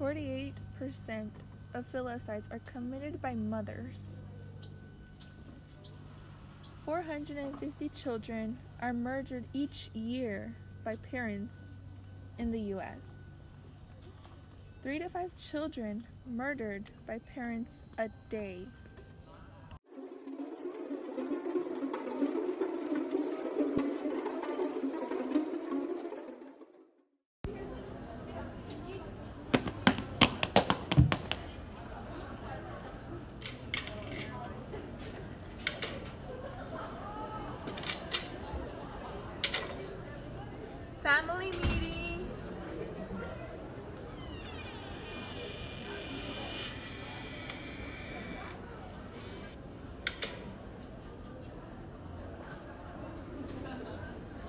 48% of filicides are committed by mothers. 450 children are murdered each year by parents in the US. Three to five children murdered by parents a day.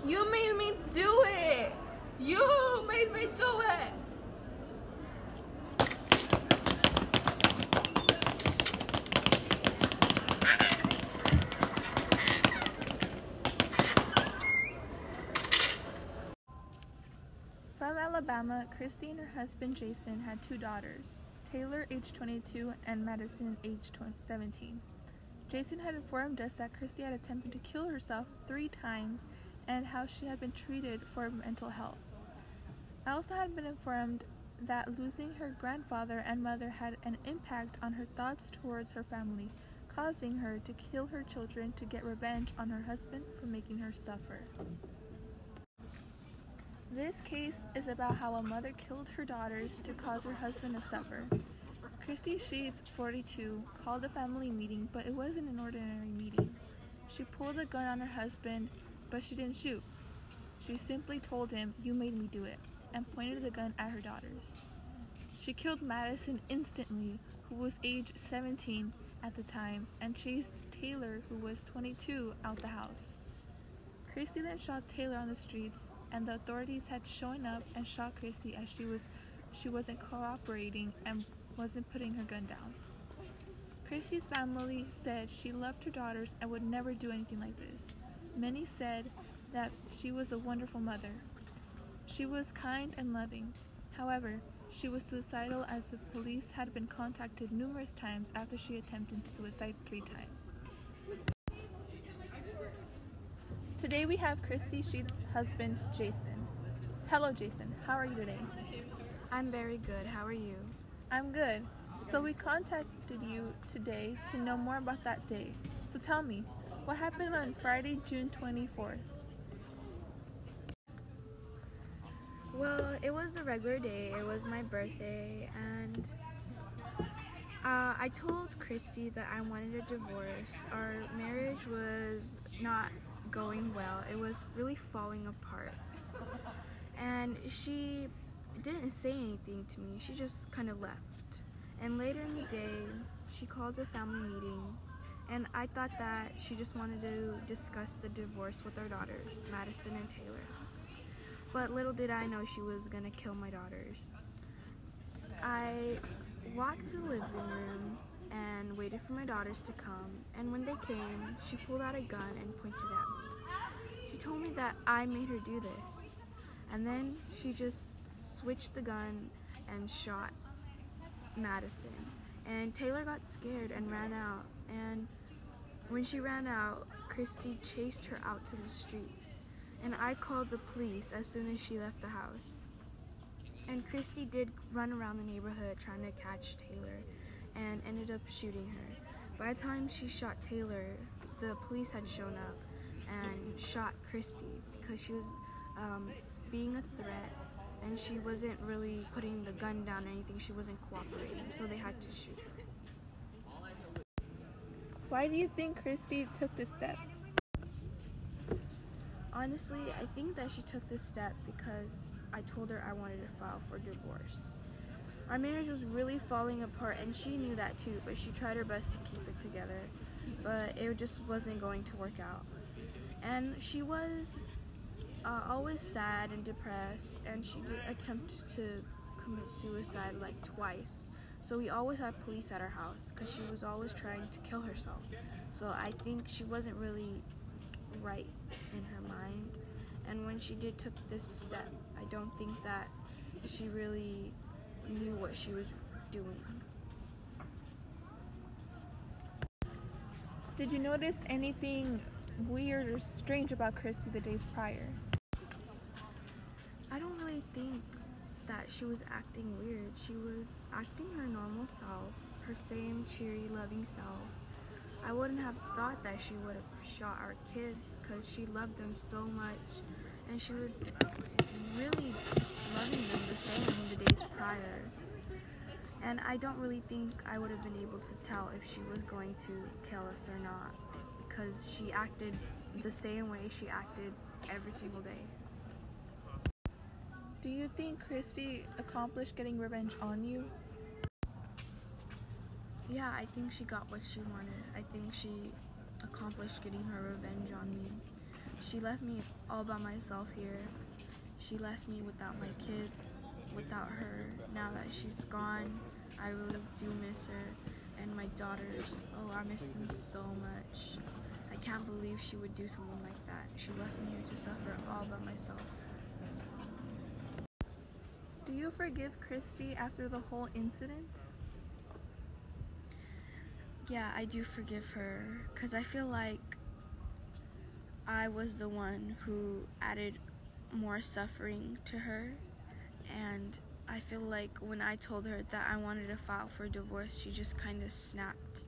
You made me do it. You made me do it. From Alabama, Christy and her husband Jason had two daughters, Taylor, age 22, and Madison, age 17. Jason had informed us that Christy had attempted to kill herself three times and how she had been treated for mental health. I also had been informed that losing her grandfather and mother had an impact on her thoughts towards her family, causing her to kill her children to get revenge on her husband for making her suffer. This case is about how a mother killed her daughters to cause her husband to suffer. Christy Sheets, 42, called a family meeting, but it wasn't an ordinary meeting. She pulled a gun on her husband, but she didn't shoot. She simply told him, You made me do it, and pointed the gun at her daughters. She killed Madison instantly, who was age 17 at the time, and chased Taylor, who was 22, out the house. Christy then shot Taylor on the streets, and the authorities had shown up and shot Christy as she was she wasn't cooperating and wasn't putting her gun down. Christy's family said she loved her daughters and would never do anything like this. Many said that she was a wonderful mother. She was kind and loving. However, she was suicidal as the police had been contacted numerous times after she attempted suicide three times. Today we have Christy Sheets' husband, Jason. Hello, Jason. How are you today? I'm very good. How are you? I'm good. So we contacted you today to know more about that day. So tell me, what happened on Friday, June 24th? Well, it was a regular day. It was my birthday, and uh, I told Christy that I wanted a divorce. Our marriage was not going well, it was really falling apart. And she didn't say anything to me, she just kind of left. And later in the day, she called a family meeting, and I thought that she just wanted to discuss the divorce with our daughters, Madison and Taylor. But little did I know she was gonna kill my daughters. I walked to the living room and waited for my daughters to come, and when they came, she pulled out a gun and pointed at me. She told me that I made her do this, and then she just switched the gun and shot Madison. And Taylor got scared and ran out, and when she ran out, Christy chased her out to the streets, and I called the police as soon as she left the house. And Christy did run around the neighborhood trying to catch Taylor and ended up shooting her. By the time she shot Taylor, the police had shown up and shot Christy because she was um, being a threat and she wasn't really putting the gun down or anything. She wasn't cooperating, so they had to shoot her. Why do you think Christy took this step? Honestly, I think that she took this step because I told her I wanted to file for divorce. Our marriage was really falling apart and she knew that too, but she tried her best to keep it together. But it just wasn't going to work out. And she was uh, always sad and depressed, and she did attempt to commit suicide like twice. So we always had police at our house because she was always trying to kill herself. So I think she wasn't really right in her mind. And when she did took this step, I don't think that she really knew what she was doing. Did you notice anything weird or strange about Christy the days prior? I don't really think that she was acting weird. She was acting her normal self, her same cheery, loving self. I wouldn't have thought that she would have shot our kids because she loved them so much and she was really loving them the same the days prior. And I don't really think I would have been able to tell if she was going to kill us or not because she acted the same way she acted every single day. Do you think Christy accomplished getting revenge on you? Yeah, I think she got what she wanted. I think she accomplished getting her revenge on me. She left me all by myself here. She left me without my kids, without her. Now that she's gone, I really do miss her. And my daughters, oh, I miss them so much. I can't believe she would do something like that. She left me here to suffer all by myself. Do you forgive Christy after the whole incident? Yeah, I do forgive her because I feel like I was the one who added more suffering to her. And I feel like when I told her that I wanted to file for divorce, she just kind of snapped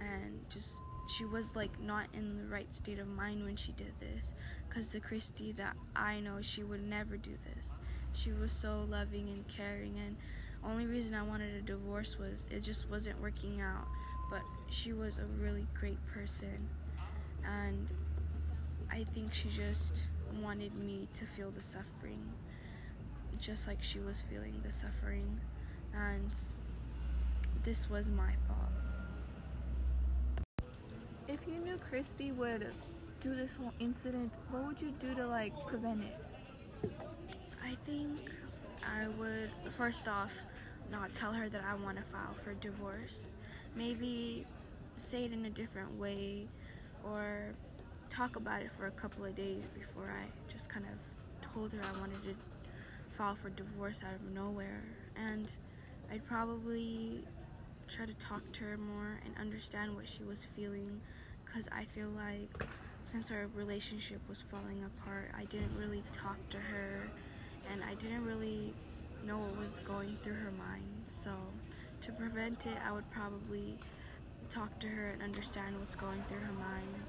and just she was like not in the right state of mind when she did this because the Christy that I know she would never do this she was so loving and caring and only reason I wanted a divorce was it just wasn't working out but she was a really great person and I think she just wanted me to feel the suffering just like she was feeling the suffering and this was my fault. If you knew Christy would do this whole incident, what would you do to like prevent it? I think I would first off not tell her that I want to file for divorce. Maybe say it in a different way or talk about it for a couple of days before I just kind of told her I wanted to file for divorce out of nowhere. And I'd probably try to talk to her more and understand what she was feeling because I feel like since our relationship was falling apart, I didn't really talk to her and I didn't really know what was going through her mind. So to prevent it, I would probably talk to her and understand what's going through her mind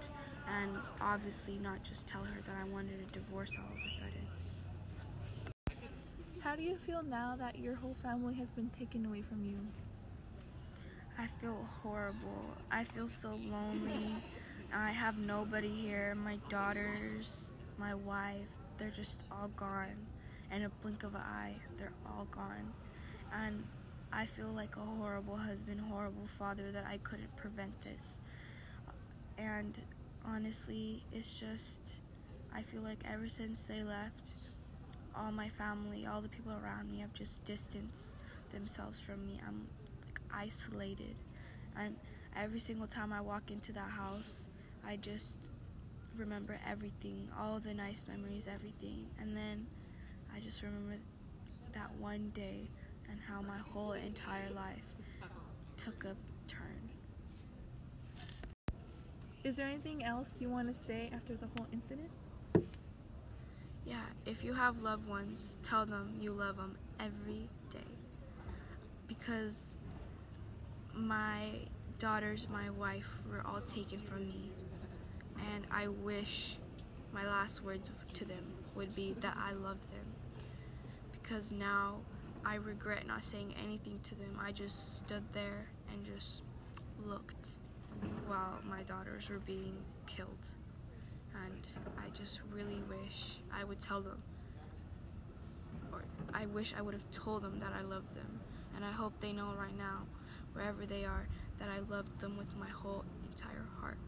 and obviously not just tell her that I wanted a divorce all of a sudden. How do you feel now that your whole family has been taken away from you? I feel horrible. I feel so lonely. I have nobody here. My daughters, my wife, they're just all gone. In a blink of an eye, they're all gone. And I feel like a horrible husband, horrible father that I couldn't prevent this. And honestly, it's just, I feel like ever since they left, all my family, all the people around me have just distanced themselves from me. I'm like isolated. And every single time I walk into that house, I just remember everything, all the nice memories, everything. And then I just remember that one day and how my whole entire life took a turn. Is there anything else you want to say after the whole incident? Yeah, if you have loved ones, tell them you love them every day. Because my daughters, my wife were all taken from me. And I wish my last words to them would be that I love them. Because now I regret not saying anything to them. I just stood there and just looked while my daughters were being killed. And I just really wish I would tell them, or I wish I would have told them that I love them. And I hope they know right now, wherever they are, that I love them with my whole entire heart.